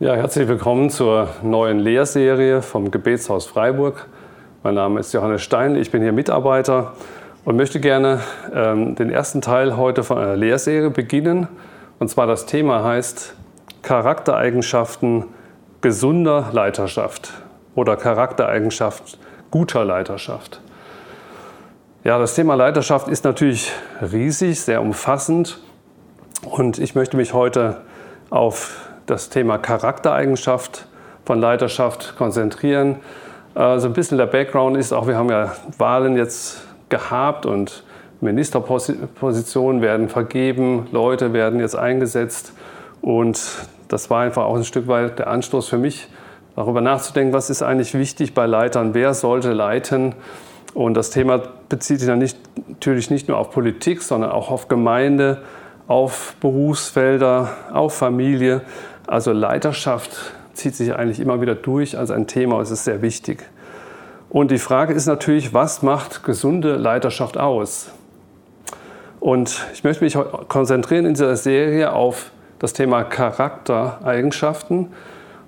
Ja, herzlich willkommen zur neuen Lehrserie vom Gebetshaus Freiburg. Mein Name ist Johannes Stein, ich bin hier Mitarbeiter und möchte gerne ähm, den ersten Teil heute von einer Lehrserie beginnen. Und zwar das Thema heißt Charaktereigenschaften gesunder Leiterschaft oder Charaktereigenschaft guter Leiterschaft. Ja, das Thema Leiterschaft ist natürlich riesig, sehr umfassend und ich möchte mich heute auf das Thema Charaktereigenschaft von Leiterschaft konzentrieren. Also ein bisschen der Background ist auch, wir haben ja Wahlen jetzt gehabt und Ministerpositionen werden vergeben, Leute werden jetzt eingesetzt und das war einfach auch ein Stück weit der Anstoß für mich, darüber nachzudenken, was ist eigentlich wichtig bei Leitern, wer sollte leiten. Und das Thema bezieht sich dann nicht, natürlich nicht nur auf Politik, sondern auch auf Gemeinde, auf Berufsfelder, auf Familie. Also Leiterschaft zieht sich eigentlich immer wieder durch als ein Thema, es ist sehr wichtig. Und die Frage ist natürlich, was macht gesunde Leiterschaft aus? Und ich möchte mich konzentrieren in dieser Serie auf das Thema Charaktereigenschaften.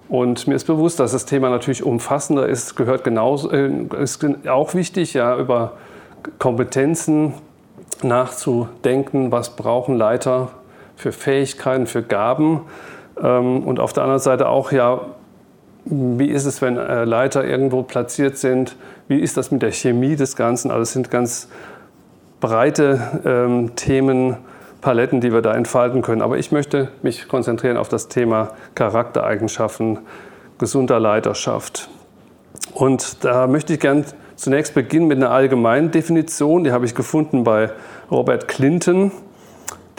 Und mir ist bewusst, dass das Thema natürlich umfassender ist, gehört genauso, äh, ist auch wichtig, ja, über Kompetenzen nachzudenken, was brauchen Leiter für Fähigkeiten, für Gaben. Ähm, und auf der anderen Seite auch, ja, wie ist es, wenn äh, Leiter irgendwo platziert sind? Wie ist das mit der Chemie des Ganzen? Also es sind ganz breite ähm, Themenpaletten, die wir da entfalten können. Aber ich möchte mich konzentrieren auf das Thema Charaktereigenschaften gesunder Leiterschaft. Und da möchte ich gern zunächst beginnen mit einer allgemeinen Definition. Die habe ich gefunden bei Robert Clinton.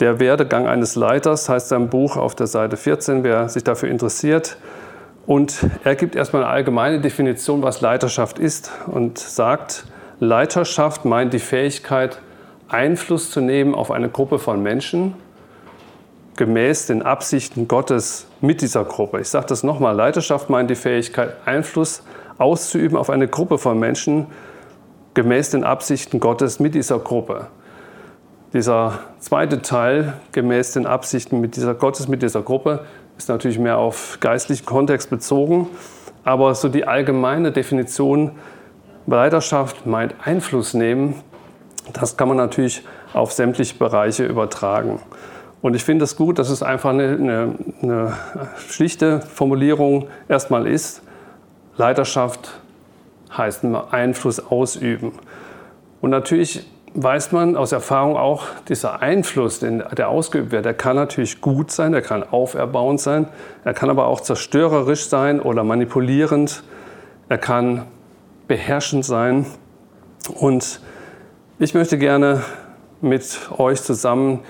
Der Werdegang eines Leiters heißt sein Buch auf der Seite 14, wer sich dafür interessiert. Und er gibt erstmal eine allgemeine Definition, was Leiterschaft ist und sagt, Leiterschaft meint die Fähigkeit, Einfluss zu nehmen auf eine Gruppe von Menschen, gemäß den Absichten Gottes mit dieser Gruppe. Ich sage das nochmal, Leiterschaft meint die Fähigkeit, Einfluss auszuüben auf eine Gruppe von Menschen, gemäß den Absichten Gottes mit dieser Gruppe. Dieser zweite Teil, gemäß den Absichten mit dieser Gottes mit dieser Gruppe, ist natürlich mehr auf geistlichen Kontext bezogen. Aber so die allgemeine Definition Leiterschaft meint Einfluss nehmen, das kann man natürlich auf sämtliche Bereiche übertragen. Und ich finde es gut, dass es einfach eine, eine, eine schlichte Formulierung erstmal ist. Leiterschaft heißt Einfluss ausüben. Und natürlich weiß man aus Erfahrung auch, dieser Einfluss, den, der ausgeübt wird, der kann natürlich gut sein, der kann auferbauend sein, er kann aber auch zerstörerisch sein oder manipulierend, er kann beherrschend sein. Und ich möchte gerne mit euch zusammen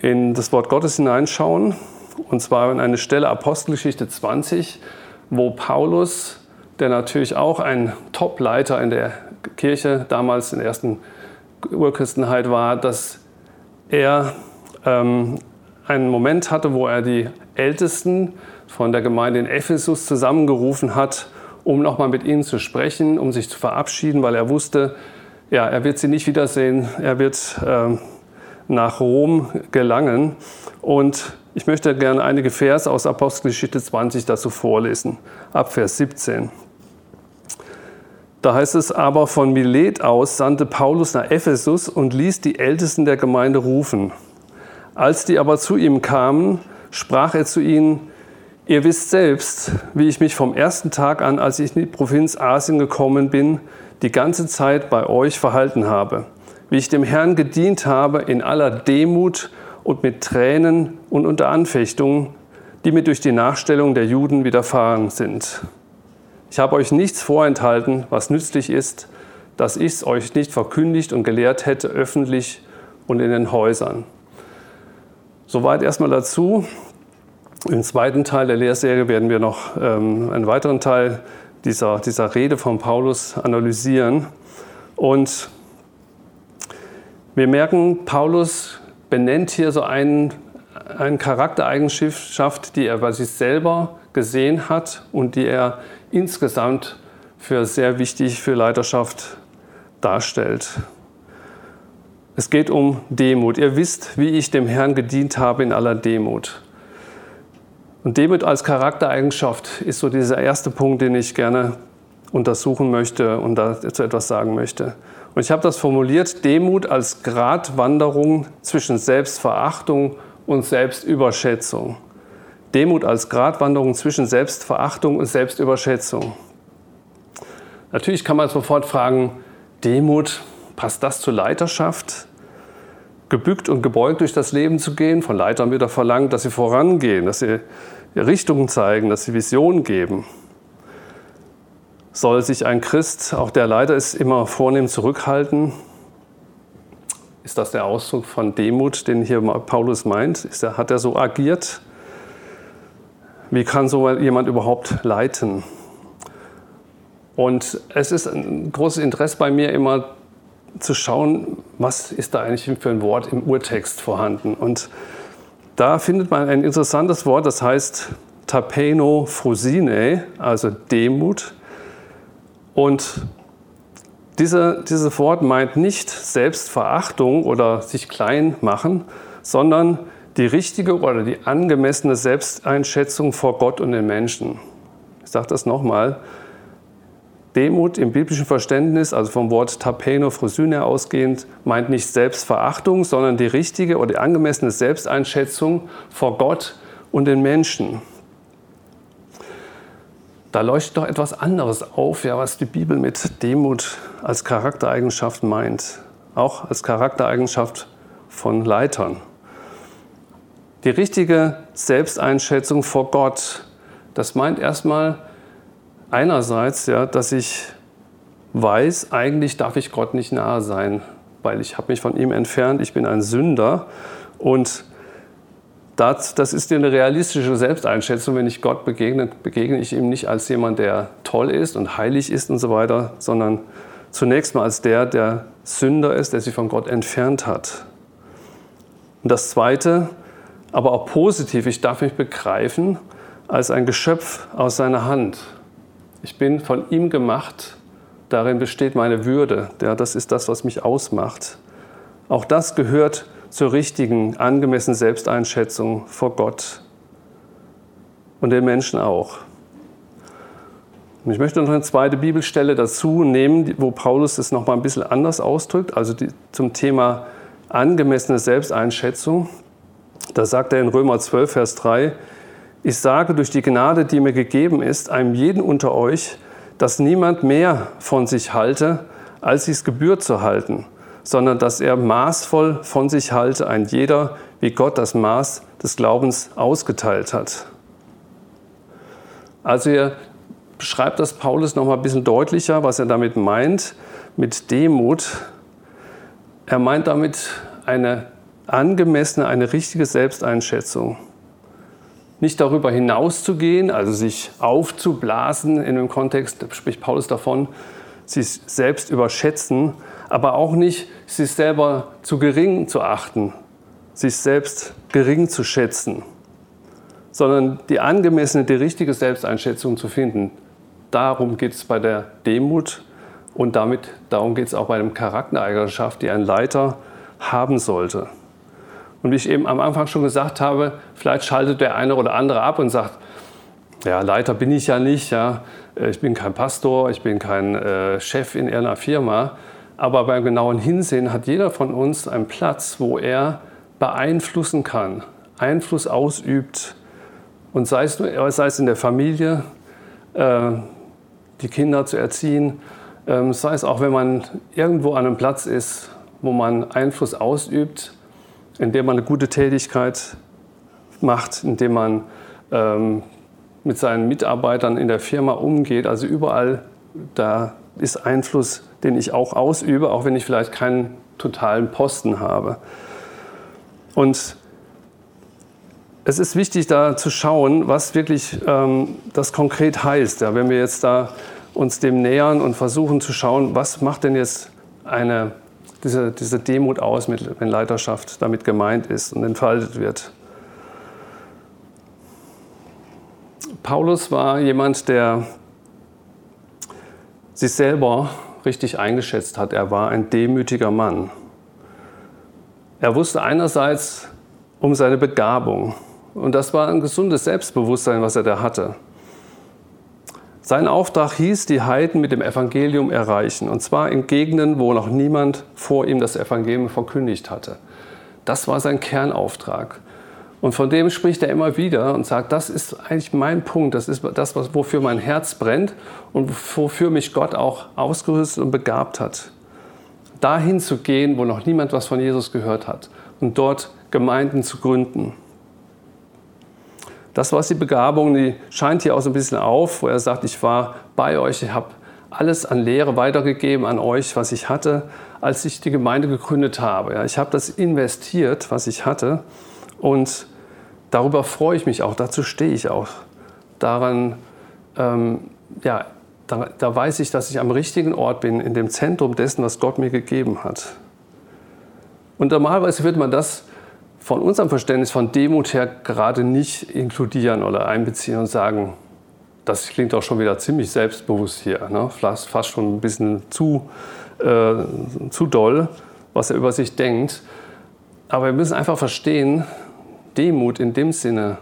in das Wort Gottes hineinschauen, und zwar in eine Stelle Apostelgeschichte 20, wo Paulus, der natürlich auch ein Topleiter in der Kirche damals in der ersten Urchristenheit war, dass er ähm, einen Moment hatte, wo er die Ältesten von der Gemeinde in Ephesus zusammengerufen hat, um nochmal mit ihnen zu sprechen, um sich zu verabschieden, weil er wusste, ja, er wird sie nicht wiedersehen, er wird äh, nach Rom gelangen. Und ich möchte gerne einige Verse aus Apostelgeschichte 20 dazu vorlesen, ab Vers 17. Da heißt es aber, von Milet aus sandte Paulus nach Ephesus und ließ die Ältesten der Gemeinde rufen. Als die aber zu ihm kamen, sprach er zu ihnen, ihr wisst selbst, wie ich mich vom ersten Tag an, als ich in die Provinz Asien gekommen bin, die ganze Zeit bei euch verhalten habe, wie ich dem Herrn gedient habe in aller Demut und mit Tränen und unter Anfechtungen, die mir durch die Nachstellung der Juden widerfahren sind. Ich habe euch nichts vorenthalten, was nützlich ist, dass ich es euch nicht verkündigt und gelehrt hätte, öffentlich und in den Häusern. Soweit erstmal dazu. Im zweiten Teil der Lehrserie werden wir noch ähm, einen weiteren Teil dieser, dieser Rede von Paulus analysieren. Und wir merken, Paulus benennt hier so einen, eine Charaktereigenschaft, die er bei sich selber gesehen hat und die er insgesamt für sehr wichtig für Leiterschaft darstellt. Es geht um Demut. Ihr wisst, wie ich dem Herrn gedient habe in aller Demut. Und Demut als Charaktereigenschaft ist so dieser erste Punkt, den ich gerne untersuchen möchte und dazu etwas sagen möchte. Und ich habe das formuliert, Demut als Gratwanderung zwischen Selbstverachtung und Selbstüberschätzung. Demut als Gratwanderung zwischen Selbstverachtung und Selbstüberschätzung. Natürlich kann man sofort fragen, Demut, passt das zur Leiterschaft? Gebückt und gebeugt durch das Leben zu gehen? Von Leitern wird er verlangt, dass sie vorangehen, dass sie Richtungen zeigen, dass sie Visionen geben soll sich ein Christ, auch der Leiter ist, immer vornehm zurückhalten? Ist das der Ausdruck von Demut, den hier Paulus meint? Hat er so agiert? Wie kann so jemand überhaupt leiten? Und es ist ein großes Interesse bei mir immer zu schauen, was ist da eigentlich für ein Wort im Urtext vorhanden. Und da findet man ein interessantes Wort, das heißt Tapeno Frusine, also Demut. Und diese, dieses Wort meint nicht Selbstverachtung oder sich klein machen, sondern die richtige oder die angemessene Selbsteinschätzung vor Gott und den Menschen. Ich sage das nochmal. Demut im biblischen Verständnis, also vom Wort tapeno phrosyne ausgehend, meint nicht Selbstverachtung, sondern die richtige oder die angemessene Selbsteinschätzung vor Gott und den Menschen da leuchtet doch etwas anderes auf, ja, was die Bibel mit Demut als Charaktereigenschaft meint, auch als Charaktereigenschaft von Leitern. Die richtige Selbsteinschätzung vor Gott, das meint erstmal einerseits, ja, dass ich weiß, eigentlich darf ich Gott nicht nahe sein, weil ich habe mich von ihm entfernt, ich bin ein Sünder und das, das ist eine realistische Selbsteinschätzung. Wenn ich Gott begegne, begegne ich ihm nicht als jemand, der toll ist und heilig ist und so weiter, sondern zunächst mal als der, der Sünder ist, der sich von Gott entfernt hat. Und das Zweite, aber auch positiv, ich darf mich begreifen als ein Geschöpf aus seiner Hand. Ich bin von ihm gemacht, darin besteht meine Würde. Ja, das ist das, was mich ausmacht. Auch das gehört zur richtigen, angemessenen Selbsteinschätzung vor Gott und den Menschen auch. Und ich möchte noch eine zweite Bibelstelle dazu nehmen, wo Paulus es noch mal ein bisschen anders ausdrückt, also die, zum Thema angemessene Selbsteinschätzung. Da sagt er in Römer 12, Vers 3, ich sage durch die Gnade, die mir gegeben ist, einem jeden unter euch, dass niemand mehr von sich halte, als es gebührt zu halten, sondern dass er maßvoll von sich halte, ein jeder, wie Gott das Maß des Glaubens ausgeteilt hat. Also er beschreibt das Paulus noch mal ein bisschen deutlicher, was er damit meint, mit Demut. Er meint damit eine angemessene, eine richtige Selbsteinschätzung. Nicht darüber hinauszugehen, also sich aufzublasen, in dem Kontext spricht Paulus davon, sich selbst überschätzen, aber auch nicht sich selber zu gering zu achten, sich selbst gering zu schätzen, sondern die angemessene, die richtige Selbsteinschätzung zu finden. Darum geht es bei der Demut und damit, darum geht es auch bei der Charaktereigenschaft, die ein Leiter haben sollte. Und wie ich eben am Anfang schon gesagt habe, vielleicht schaltet der eine oder andere ab und sagt, ja, Leiter bin ich ja nicht, ja, ich bin kein Pastor, ich bin kein äh, Chef in einer Firma, aber beim genauen Hinsehen hat jeder von uns einen Platz, wo er beeinflussen kann, Einfluss ausübt. Und sei es, sei es in der Familie, äh, die Kinder zu erziehen, äh, sei es auch, wenn man irgendwo an einem Platz ist, wo man Einfluss ausübt, indem man eine gute Tätigkeit macht, indem man ähm, mit seinen Mitarbeitern in der Firma umgeht. Also überall, da ist Einfluss den ich auch ausübe, auch wenn ich vielleicht keinen totalen Posten habe. Und es ist wichtig, da zu schauen, was wirklich ähm, das konkret heißt. Ja, wenn wir jetzt da uns dem nähern und versuchen zu schauen, was macht denn jetzt eine, diese, diese Demut aus, mit, wenn Leiterschaft damit gemeint ist und entfaltet wird. Paulus war jemand, der sich selber richtig eingeschätzt hat. Er war ein demütiger Mann. Er wusste einerseits um seine Begabung. Und das war ein gesundes Selbstbewusstsein, was er da hatte. Sein Auftrag hieß, die Heiden mit dem Evangelium erreichen. Und zwar in Gegenden, wo noch niemand vor ihm das Evangelium verkündigt hatte. Das war sein Kernauftrag. Und von dem spricht er immer wieder und sagt, das ist eigentlich mein Punkt, das ist das, wofür mein Herz brennt und wofür mich Gott auch ausgerüstet und begabt hat. Dahin zu gehen, wo noch niemand was von Jesus gehört hat und dort Gemeinden zu gründen. Das war die Begabung, die scheint hier auch so ein bisschen auf, wo er sagt, ich war bei euch, ich habe alles an Lehre weitergegeben an euch, was ich hatte, als ich die Gemeinde gegründet habe. ich habe das investiert, was ich hatte und darüber freue ich mich auch, dazu stehe ich auch. Daran, ähm, ja, da, da weiß ich, dass ich am richtigen Ort bin, in dem Zentrum dessen, was Gott mir gegeben hat. Und normalerweise wird man das von unserem Verständnis von Demut her gerade nicht inkludieren oder einbeziehen und sagen, das klingt auch schon wieder ziemlich selbstbewusst hier, ne? fast, fast schon ein bisschen zu, äh, zu doll, was er über sich denkt. Aber wir müssen einfach verstehen, Demut in dem Sinne,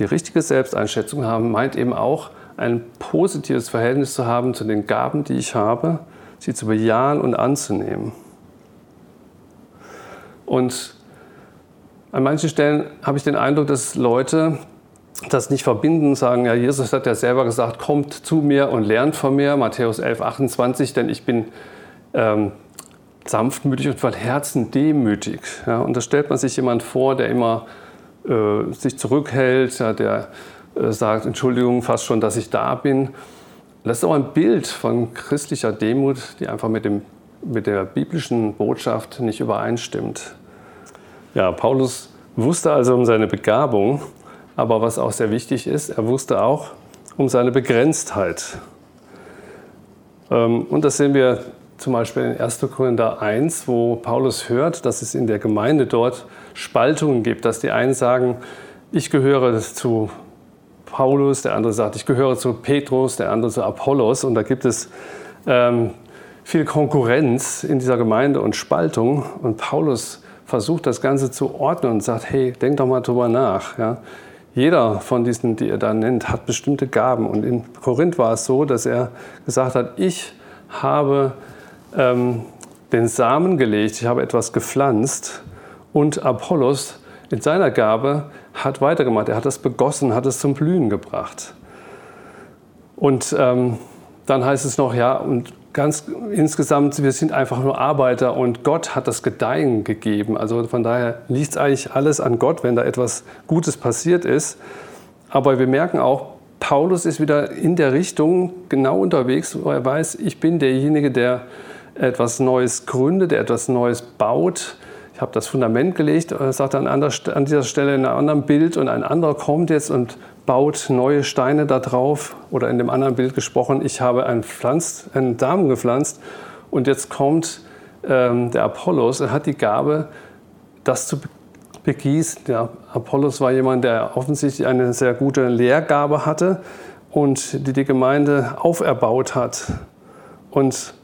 die richtige Selbsteinschätzung haben, meint eben auch, ein positives Verhältnis zu haben zu den Gaben, die ich habe, sie zu bejahen und anzunehmen. Und an manchen Stellen habe ich den Eindruck, dass Leute das nicht verbinden, sagen, ja, Jesus hat ja selber gesagt, kommt zu mir und lernt von mir, Matthäus 11, 28, denn ich bin ähm, sanftmütig und von Herzen demütig. Ja, und da stellt man sich jemand vor, der immer äh, sich zurückhält, ja, der äh, sagt, Entschuldigung, fast schon, dass ich da bin. Das ist auch ein Bild von christlicher Demut, die einfach mit, dem, mit der biblischen Botschaft nicht übereinstimmt. Ja, Paulus wusste also um seine Begabung, aber was auch sehr wichtig ist, er wusste auch um seine Begrenztheit. Ähm, und das sehen wir zum Beispiel in 1. Korinther 1, wo Paulus hört, dass es in der Gemeinde dort Spaltungen gibt, dass die einen sagen, ich gehöre zu Paulus, der andere sagt, ich gehöre zu Petrus, der andere zu Apollos. Und da gibt es ähm, viel Konkurrenz in dieser Gemeinde und Spaltung. Und Paulus versucht das Ganze zu ordnen und sagt, hey, denk doch mal drüber nach. Ja? Jeder von diesen, die er da nennt, hat bestimmte Gaben. Und in Korinth war es so, dass er gesagt hat, ich habe ähm, den Samen gelegt, ich habe etwas gepflanzt und Apollos in seiner Gabe hat weitergemacht. Er hat es begossen, hat es zum Blühen gebracht. Und ähm, dann heißt es noch, ja, und ganz insgesamt, wir sind einfach nur Arbeiter und Gott hat das Gedeihen gegeben. Also von daher liegt eigentlich alles an Gott, wenn da etwas Gutes passiert ist. Aber wir merken auch, Paulus ist wieder in der Richtung genau unterwegs, wo er weiß, ich bin derjenige, der etwas Neues gründet, der etwas Neues baut. Ich habe das Fundament gelegt, er sagt an, an dieser Stelle in einem anderen Bild und ein anderer kommt jetzt und baut neue Steine da drauf. Oder in dem anderen Bild gesprochen, ich habe einen, Pflanz, einen Samen gepflanzt und jetzt kommt ähm, der Apollos und hat die Gabe, das zu begießen. Der Apollos war jemand, der offensichtlich eine sehr gute Lehrgabe hatte und die die Gemeinde auferbaut hat. Und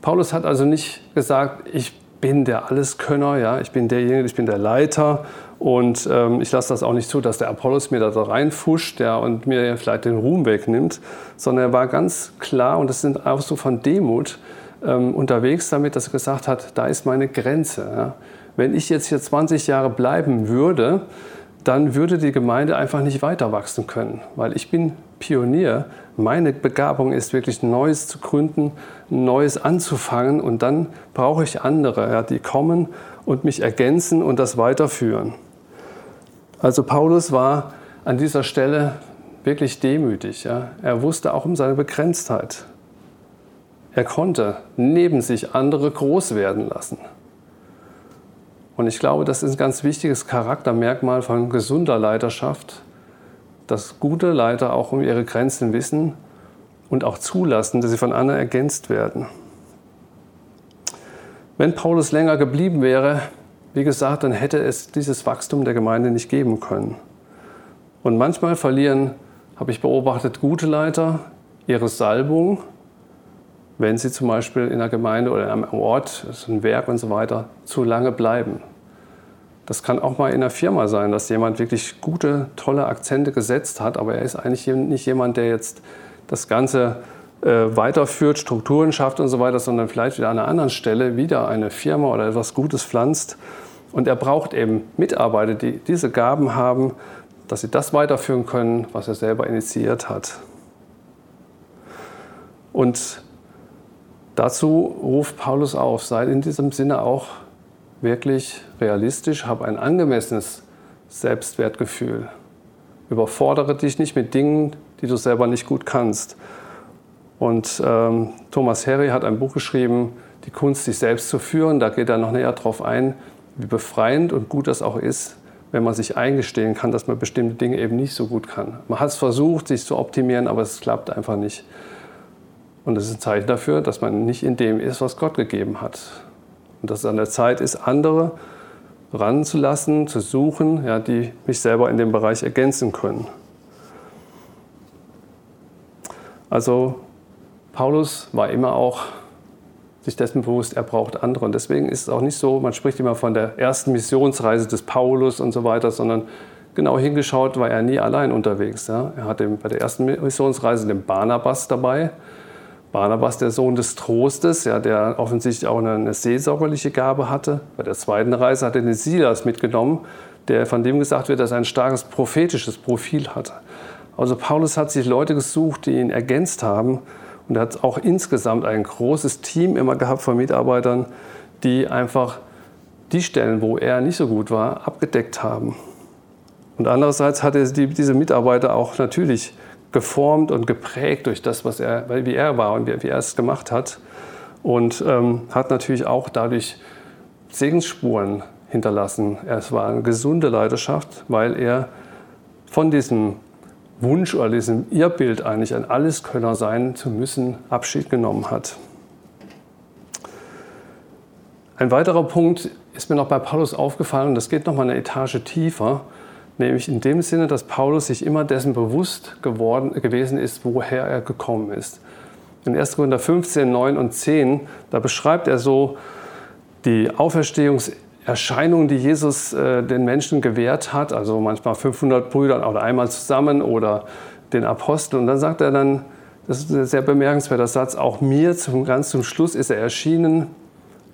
Paulus hat also nicht gesagt, ich bin der Alleskönner, ja, ich bin derjenige, ich bin der Leiter und ähm, ich lasse das auch nicht zu, dass der Apollos mir da reinfuscht ja, und mir vielleicht den Ruhm wegnimmt, sondern er war ganz klar, und das sind auch so von Demut, ähm, unterwegs damit, dass er gesagt hat, da ist meine Grenze. Ja. Wenn ich jetzt hier 20 Jahre bleiben würde, dann würde die Gemeinde einfach nicht weiter wachsen können, weil ich bin Pionier. Meine Begabung ist wirklich Neues zu gründen, Neues anzufangen und dann brauche ich andere, ja, die kommen und mich ergänzen und das weiterführen. Also Paulus war an dieser Stelle wirklich demütig. Ja. Er wusste auch um seine Begrenztheit. Er konnte neben sich andere groß werden lassen. Und ich glaube, das ist ein ganz wichtiges Charaktermerkmal von gesunder Leiterschaft, dass gute Leiter auch um ihre Grenzen wissen und auch zulassen, dass sie von anderen ergänzt werden. Wenn Paulus länger geblieben wäre, wie gesagt, dann hätte es dieses Wachstum der Gemeinde nicht geben können. Und manchmal verlieren, habe ich beobachtet, gute Leiter ihre Salbung, wenn sie zum Beispiel in einer Gemeinde oder einem Ort, ein Werk und so weiter, zu lange bleiben. Das kann auch mal in einer Firma sein, dass jemand wirklich gute, tolle Akzente gesetzt hat, aber er ist eigentlich nicht jemand, der jetzt das Ganze äh, weiterführt, Strukturen schafft und so weiter, sondern vielleicht wieder an einer anderen Stelle wieder eine Firma oder etwas Gutes pflanzt. Und er braucht eben Mitarbeiter, die diese Gaben haben, dass sie das weiterführen können, was er selber initiiert hat. Und dazu ruft Paulus auf, seid in diesem Sinne auch wirklich realistisch, hab ein angemessenes Selbstwertgefühl. Überfordere dich nicht mit Dingen, die du selber nicht gut kannst. Und ähm, Thomas Harry hat ein Buch geschrieben, Die Kunst, sich selbst zu führen. Da geht er noch näher darauf ein, wie befreiend und gut das auch ist, wenn man sich eingestehen kann, dass man bestimmte Dinge eben nicht so gut kann. Man hat es versucht, sich zu optimieren, aber es klappt einfach nicht. Und das ist ein Zeichen dafür, dass man nicht in dem ist, was Gott gegeben hat. Und dass es an der Zeit ist, andere ranzulassen, zu suchen, ja, die mich selber in dem Bereich ergänzen können. Also Paulus war immer auch sich dessen bewusst, er braucht andere. Und deswegen ist es auch nicht so, man spricht immer von der ersten Missionsreise des Paulus und so weiter, sondern genau hingeschaut war er nie allein unterwegs. Ja. Er hatte bei der ersten Missionsreise den Barnabas dabei, Barnabas, der Sohn des Trostes, ja, der offensichtlich auch eine, eine seelsorgerliche Gabe hatte. Bei der zweiten Reise hat er den Silas mitgenommen, der von dem gesagt wird, dass er ein starkes prophetisches Profil hatte. Also Paulus hat sich Leute gesucht, die ihn ergänzt haben. Und er hat auch insgesamt ein großes Team immer gehabt von Mitarbeitern, die einfach die Stellen, wo er nicht so gut war, abgedeckt haben. Und andererseits hat er diese Mitarbeiter auch natürlich geformt und geprägt durch das, was er, wie er war und wie, er es gemacht hat. Und ähm, hat natürlich auch dadurch Segensspuren hinterlassen. Es war eine gesunde Leidenschaft, weil er von diesem Wunsch oder diesem Irrbild eigentlich ein Alleskönner sein zu müssen Abschied genommen hat. Ein weiterer Punkt ist mir noch bei Paulus aufgefallen, und das geht noch mal eine Etage tiefer. Nämlich in dem Sinne, dass Paulus sich immer dessen bewusst geworden, gewesen ist, woher er gekommen ist. In 1. Korinther 15, 9 und 10, da beschreibt er so die Auferstehungserscheinung, die Jesus äh, den Menschen gewährt hat, also manchmal 500 Brüdern oder einmal zusammen oder den Aposteln. Und dann sagt er dann, das ist ein sehr bemerkenswerter Satz, auch mir zum, ganz zum Schluss ist er erschienen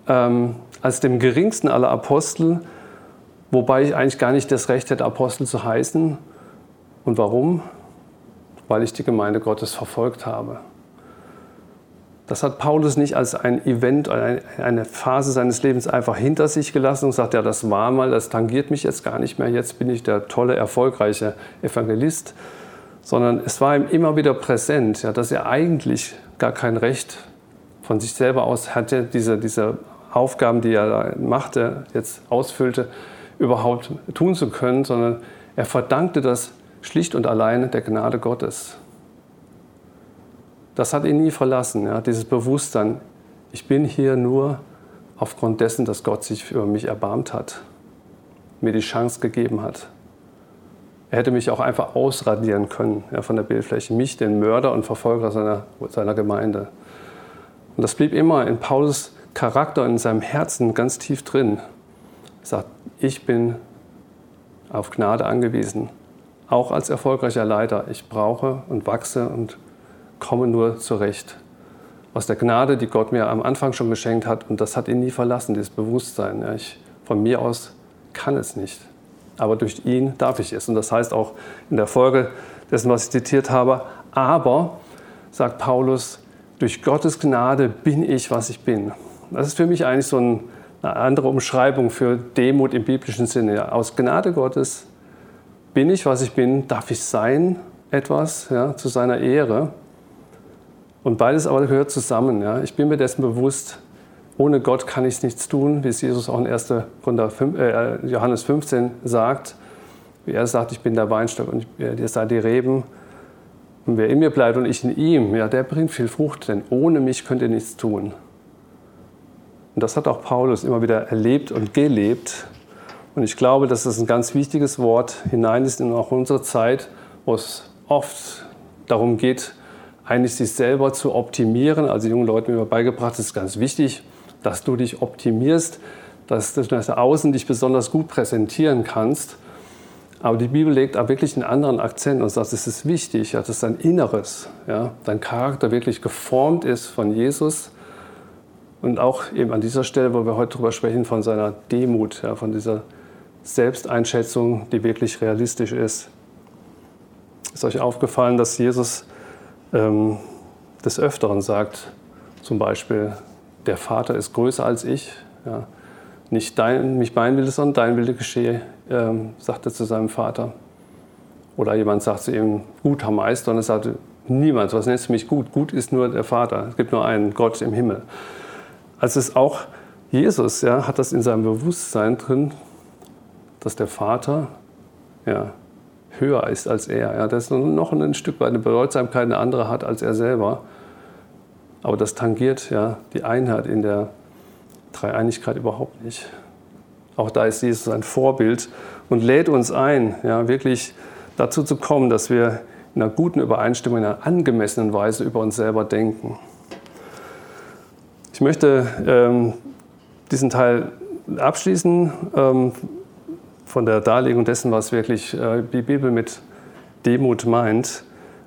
ähm, als dem geringsten aller Apostel, wobei ich eigentlich gar nicht das Recht hätte, Apostel zu heißen. Und warum? Weil ich die Gemeinde Gottes verfolgt habe. Das hat Paulus nicht als ein Event, eine Phase seines Lebens einfach hinter sich gelassen und sagt, ja, das war mal, das tangiert mich jetzt gar nicht mehr, jetzt bin ich der tolle, erfolgreiche Evangelist, sondern es war ihm immer wieder präsent, ja, dass er eigentlich gar kein Recht von sich selber aus hatte, diese, diese Aufgaben, die er machte, jetzt ausfüllte, überhaupt tun zu können, sondern er verdankte das schlicht und allein der Gnade Gottes. Das hat ihn nie verlassen, ja, dieses Bewusstsein, ich bin hier nur aufgrund dessen, dass Gott sich über mich erbarmt hat, mir die Chance gegeben hat. Er hätte mich auch einfach ausradieren können ja, von der Bildfläche, mich, den Mörder und Verfolger seiner, seiner Gemeinde. Und das blieb immer in Paulus Charakter, in seinem Herzen ganz tief drin. Sagt, ich bin auf Gnade angewiesen, auch als erfolgreicher Leiter. Ich brauche und wachse und komme nur zurecht. Aus der Gnade, die Gott mir am Anfang schon geschenkt hat, und das hat ihn nie verlassen, dieses Bewusstsein. Ich, von mir aus kann es nicht, aber durch ihn darf ich es. Und das heißt auch in der Folge dessen, was ich zitiert habe, aber, sagt Paulus, durch Gottes Gnade bin ich, was ich bin. Das ist für mich eigentlich so ein eine andere Umschreibung für Demut im biblischen Sinne. Aus Gnade Gottes bin ich, was ich bin, darf ich sein, etwas ja, zu seiner Ehre. Und beides aber gehört zusammen. Ja. Ich bin mir dessen bewusst, ohne Gott kann ich nichts tun, wie es Jesus auch in 1. Äh, Johannes 15 sagt. Wie er sagt, ich bin der Weinstock und ihr seid die Reben. Und wer in mir bleibt und ich in ihm, ja, der bringt viel Frucht, denn ohne mich könnt ihr nichts tun. Und das hat auch Paulus immer wieder erlebt und gelebt. Und ich glaube, dass das ein ganz wichtiges Wort hinein ist in auch unsere Zeit, wo es oft darum geht, eigentlich sich selber zu optimieren. Also jungen Leuten immer beigebracht, es ist ganz wichtig, dass du dich optimierst, dass du nach außen dich besonders gut präsentieren kannst. Aber die Bibel legt auch wirklich einen anderen Akzent und sagt, es ist wichtig, dass dein Inneres, ja, dein Charakter wirklich geformt ist von Jesus. Und auch eben an dieser Stelle, wo wir heute drüber sprechen, von seiner Demut, ja, von dieser Selbsteinschätzung, die wirklich realistisch ist. Ist euch aufgefallen, dass Jesus ähm, des Öfteren sagt, zum Beispiel, der Vater ist größer als ich. Ja. Nicht, dein, nicht mein Wille, sondern dein Wille geschehe, ähm, sagt er zu seinem Vater. Oder jemand sagt zu ihm, guter Meister, und er sagt, niemand, was nennst du mich gut? Gut ist nur der Vater. Es gibt nur einen Gott im Himmel. Also es ist auch Jesus, ja, hat das in seinem Bewusstsein drin, dass der Vater ja, höher ist als er. Ja, dass noch ein Stück weit eine Bedeutsamkeit eine andere hat als er selber. Aber das tangiert ja die Einheit in der Dreieinigkeit überhaupt nicht. Auch da ist Jesus ein Vorbild und lädt uns ein, ja, wirklich dazu zu kommen, dass wir in einer guten Übereinstimmung, in einer angemessenen Weise über uns selber denken. Ich möchte ähm, diesen Teil abschließen ähm, von der Darlegung dessen, was wirklich äh, die Bibel mit Demut meint,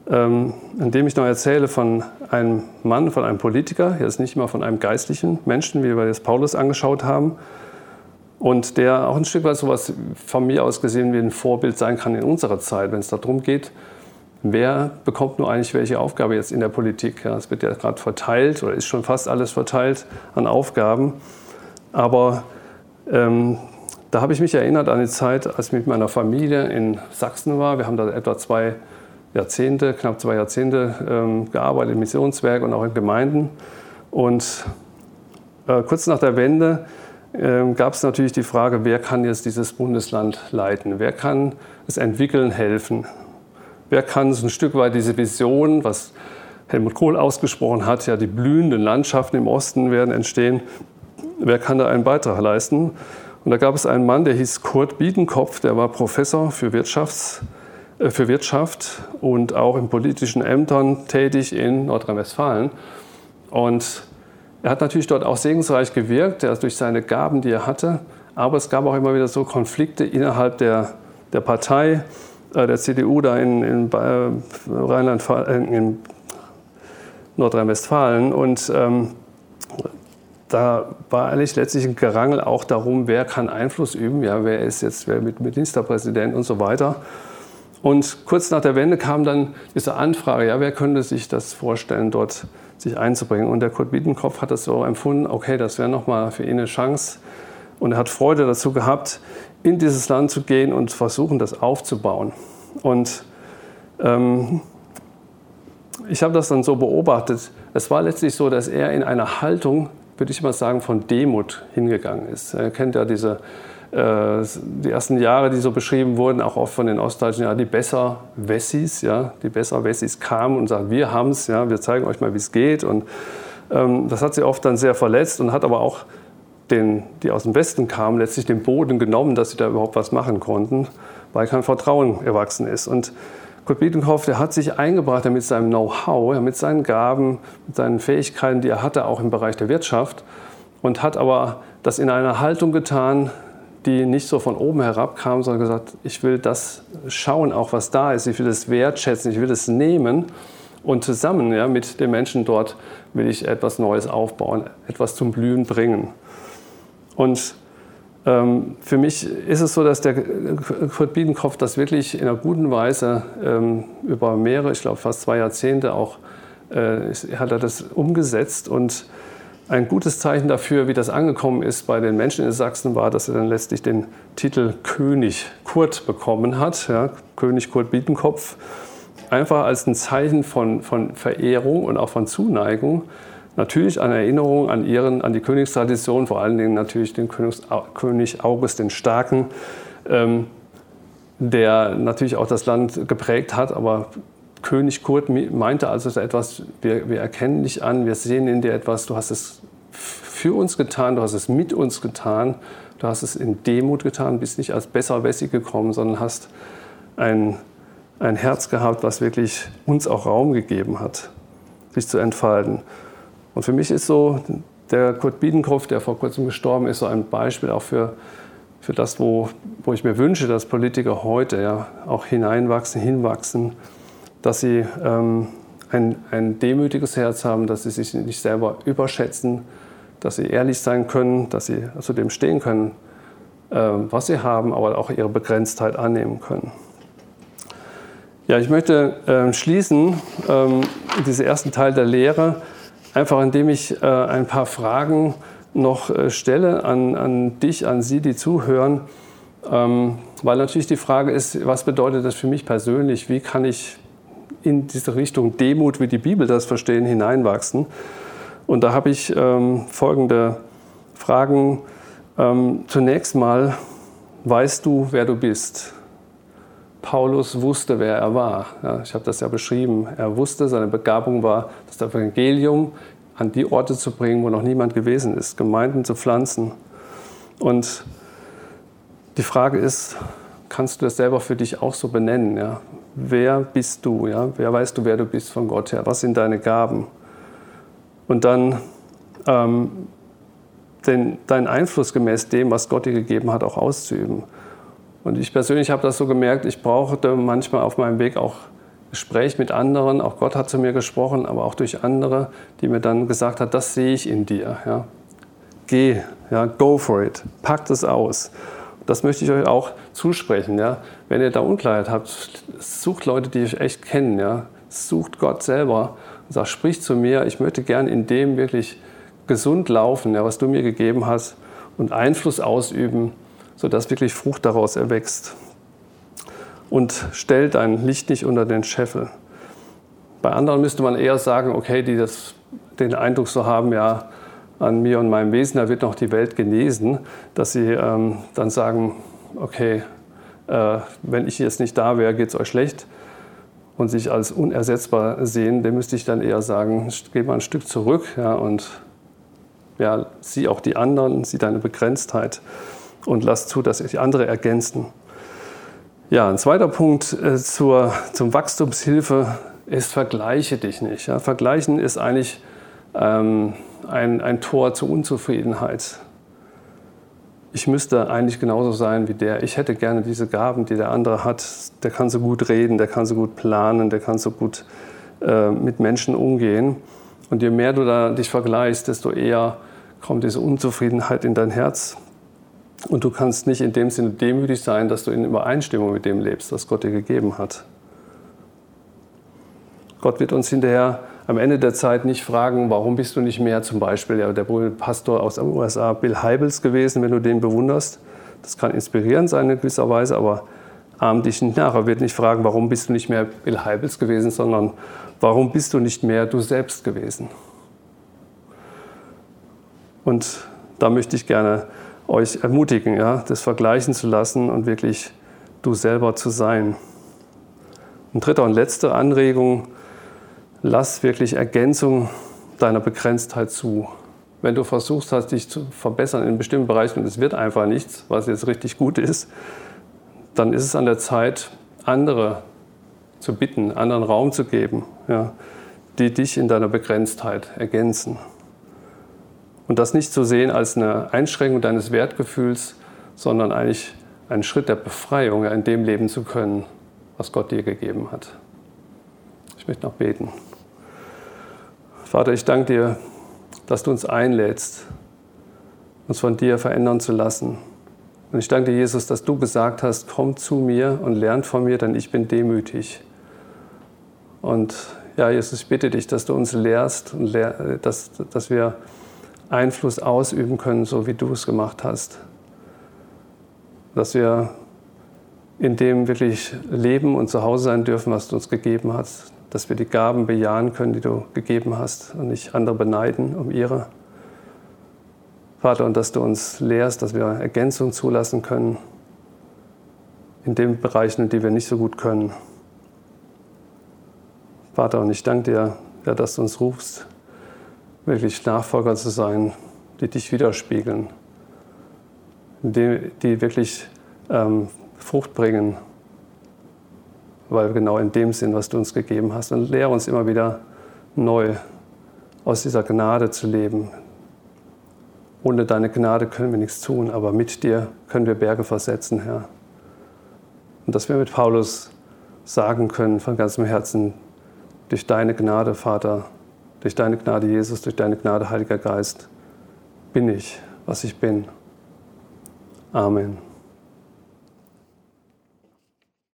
ähm, indem ich noch erzähle von einem Mann, von einem Politiker, jetzt nicht mal von einem geistlichen Menschen, wie wir jetzt Paulus angeschaut haben, und der auch ein Stück weit so was von mir aus gesehen wie ein Vorbild sein kann in unserer Zeit, wenn es darum geht, wer bekommt nur eigentlich welche Aufgabe jetzt in der Politik. Ja, es wird ja gerade verteilt oder ist schon fast alles verteilt an Aufgaben. Aber ähm, da habe ich mich erinnert an die Zeit, als ich mit meiner Familie in Sachsen war. Wir haben da etwa zwei Jahrzehnte, knapp zwei Jahrzehnte ähm, gearbeitet im Missionswerk und auch in Gemeinden. Und äh, kurz nach der Wende äh, gab es natürlich die Frage, wer kann jetzt dieses Bundesland leiten? Wer kann es entwickeln, helfen? Wer kann so ein Stück weit diese Vision, was Helmut Kohl ausgesprochen hat, ja, die blühenden Landschaften im Osten werden entstehen, wer kann da einen Beitrag leisten? Und da gab es einen Mann, der hieß Kurt Biedenkopf, der war Professor für Wirtschafts- äh, für Wirtschaft und auch in politischen Ämtern tätig in Nordrhein-Westfalen. Und er hat natürlich dort auch segensreich gewirkt, er durch seine Gaben, die er hatte. Aber es gab auch immer wieder so Konflikte innerhalb der, der Partei, der CDU da in, in, Rheinland, in Nordrhein-Westfalen. Und ähm, da war eigentlich letztlich ein Gerangel auch darum, wer kann Einfluss üben, ja, wer ist jetzt wer mit Ministerpräsident und so weiter. Und kurz nach der Wende kam dann diese Anfrage, ja, wer könnte sich das vorstellen, dort sich einzubringen. Und der Kurt Biedenkopf hat das so empfunden, okay, das wäre nochmal für ihn eine Chance. Und er hat Freude dazu gehabt, in dieses Land zu gehen und versuchen, das aufzubauen. Und ähm, ich habe das dann so beobachtet. Es war letztlich so, dass er in einer Haltung, würde ich mal sagen, von Demut hingegangen ist. Er kennt ja diese äh, die ersten Jahre, die so beschrieben wurden, auch oft von den Ostdeutschen, ja, die Besser-Wessis, ja, die Besser-Wessis kamen und sagten, wir haben es, ja, wir zeigen euch mal, wie es geht. Und ähm, das hat sie oft dann sehr verletzt und hat aber auch den, die aus dem Westen kamen, letztlich den Boden genommen, dass sie da überhaupt was machen konnten, weil kein Vertrauen erwachsen ist. Und Kurt Biedenkopf, der hat sich eingebracht mit seinem Know-how, mit seinen Gaben, mit seinen Fähigkeiten, die er hatte, auch im Bereich der Wirtschaft, und hat aber das in einer Haltung getan, die nicht so von oben herab kam, sondern gesagt, ich will das schauen, auch was da ist, ich will das wertschätzen, ich will das nehmen und zusammen ja, mit den Menschen dort will ich etwas Neues aufbauen, etwas zum Blühen bringen. Und ähm, für mich ist es so, dass der Kurt Biedenkopf das wirklich in einer guten Weise ähm, über mehrere, ich glaube fast zwei Jahrzehnte auch, äh, hat er das umgesetzt. Und ein gutes Zeichen dafür, wie das angekommen ist bei den Menschen in Sachsen, war, dass er dann letztlich den Titel König Kurt bekommen hat, ja, König Kurt Biedenkopf, einfach als ein Zeichen von, von Verehrung und auch von Zuneigung. Natürlich an Erinnerung an, ihren, an die Königstradition, vor allen Dingen natürlich den König August den Starken, ähm, der natürlich auch das Land geprägt hat, aber König Kurt meinte also etwas, wir, wir erkennen dich an, wir sehen in dir etwas, du hast es für uns getan, du hast es mit uns getan, du hast es in Demut getan, bist nicht als Besserwessi gekommen, sondern hast ein, ein Herz gehabt, was wirklich uns auch Raum gegeben hat, sich zu entfalten. Und für mich ist so der Kurt Biedenkopf, der vor kurzem gestorben ist, so ein Beispiel auch für, für das, wo, wo ich mir wünsche, dass Politiker heute ja auch hineinwachsen, hinwachsen, dass sie ähm, ein, ein demütiges Herz haben, dass sie sich nicht selber überschätzen, dass sie ehrlich sein können, dass sie zu dem stehen können, äh, was sie haben, aber auch ihre Begrenztheit annehmen können. Ja, ich möchte äh, schließen ähm, diesen ersten Teil der Lehre, einfach indem ich äh, ein paar Fragen noch äh, stelle an, an dich, an Sie, die zuhören. Ähm, weil natürlich die Frage ist, was bedeutet das für mich persönlich? Wie kann ich in diese Richtung Demut, wie die Bibel das verstehen, hineinwachsen? Und da habe ich ähm, folgende Fragen. Ähm, zunächst mal, weißt du, wer du bist? Paulus wusste, wer er war. Ja, ich habe das ja beschrieben. Er wusste, seine Begabung war, das Evangelium an die Orte zu bringen, wo noch niemand gewesen ist, Gemeinden zu pflanzen. Und die Frage ist, kannst du das selber für dich auch so benennen? Ja? Wer bist du? Ja? Wer weißt du, wer du bist von Gott her? Was sind deine Gaben? Und dann ähm, den, deinen Einfluss gemäß dem, was Gott dir gegeben hat, auch auszuüben. Und ich persönlich habe das so gemerkt, ich brauchte manchmal auf meinem Weg auch Gespräch mit anderen. Auch Gott hat zu mir gesprochen, aber auch durch andere, die mir dann gesagt hat, das sehe ich in dir. Ja. Geh, ja, go for it, packt es aus. Das möchte ich euch auch zusprechen. Ja. Wenn ihr da Unklarheit habt, sucht Leute, die euch echt kennen. Ja. Sucht Gott selber und sagt, sprich zu mir, ich möchte gern in dem wirklich gesund laufen, ja, was du mir gegeben hast und Einfluss ausüben sodass wirklich Frucht daraus erwächst. Und stellt ein Licht nicht unter den Scheffel. Bei anderen müsste man eher sagen, okay, die das, den Eindruck so haben, ja, an mir und meinem Wesen, da wird noch die Welt genesen, dass sie ähm, dann sagen, okay, äh, wenn ich jetzt nicht da wäre, geht es euch schlecht und sich als unersetzbar sehen, dem müsste ich dann eher sagen, geh mal ein Stück zurück ja, und ja, sieh auch die anderen, sieh deine Begrenztheit und lass zu, dass sich andere ergänzen. Ja, ein zweiter Punkt äh, zur, zum Wachstumshilfe ist, vergleiche dich nicht. Ja, vergleichen ist eigentlich ähm, ein, ein Tor zur Unzufriedenheit. Ich müsste eigentlich genauso sein wie der. Ich hätte gerne diese Gaben, die der andere hat. Der kann so gut reden, der kann so gut planen, der kann so gut äh, mit Menschen umgehen. Und je mehr du da dich vergleichst, desto eher kommt diese Unzufriedenheit in dein Herz. Und du kannst nicht in dem Sinne demütig sein, dass du in Übereinstimmung mit dem lebst, was Gott dir gegeben hat. Gott wird uns hinterher am Ende der Zeit nicht fragen, warum bist du nicht mehr zum Beispiel der Pastor aus den USA Bill Heibels gewesen, wenn du den bewunderst. Das kann inspirierend sein in gewisser Weise, aber ahm dich nicht nach. Er wird nicht fragen, warum bist du nicht mehr Bill Heibels gewesen, sondern warum bist du nicht mehr du selbst gewesen. Und da möchte ich gerne euch ermutigen, ja, das vergleichen zu lassen und wirklich du selber zu sein. Und dritte und letzte Anregung, lass wirklich Ergänzung deiner Begrenztheit zu. Wenn du versuchst hast, dich zu verbessern in bestimmten Bereichen und es wird einfach nichts, was jetzt richtig gut ist, dann ist es an der Zeit, andere zu bitten, anderen Raum zu geben, ja, die dich in deiner Begrenztheit ergänzen. Und das nicht zu sehen als eine Einschränkung deines Wertgefühls, sondern eigentlich einen Schritt der Befreiung, in dem leben zu können, was Gott dir gegeben hat. Ich möchte noch beten. Vater, ich danke dir, dass du uns einlädst, uns von dir verändern zu lassen. Und ich danke dir, Jesus, dass du gesagt hast, komm zu mir und lernt von mir, denn ich bin demütig. Und ja, Jesus, ich bitte dich, dass du uns lehrst und lehr, dass, dass wir Einfluss ausüben können, so wie du es gemacht hast. Dass wir in dem wirklich leben und zu Hause sein dürfen, was du uns gegeben hast. Dass wir die Gaben bejahen können, die du gegeben hast und nicht andere beneiden um ihre. Vater, und dass du uns lehrst, dass wir Ergänzung zulassen können in den Bereichen, in denen wir nicht so gut können. Vater, und ich danke dir, dass du uns rufst, wirklich Nachfolger zu sein, die dich widerspiegeln, die, die wirklich ähm, Frucht bringen, weil wir genau in dem sind, was du uns gegeben hast. Und lehre uns immer wieder neu aus dieser Gnade zu leben, Ohne deine Gnade können wir nichts tun, aber mit dir können wir Berge versetzen, Herr. Und dass wir mit Paulus sagen können von ganzem Herzen, durch deine Gnade, Vater, durch deine Gnade, Jesus, durch deine Gnade, Heiliger Geist, bin ich, was ich bin. Amen.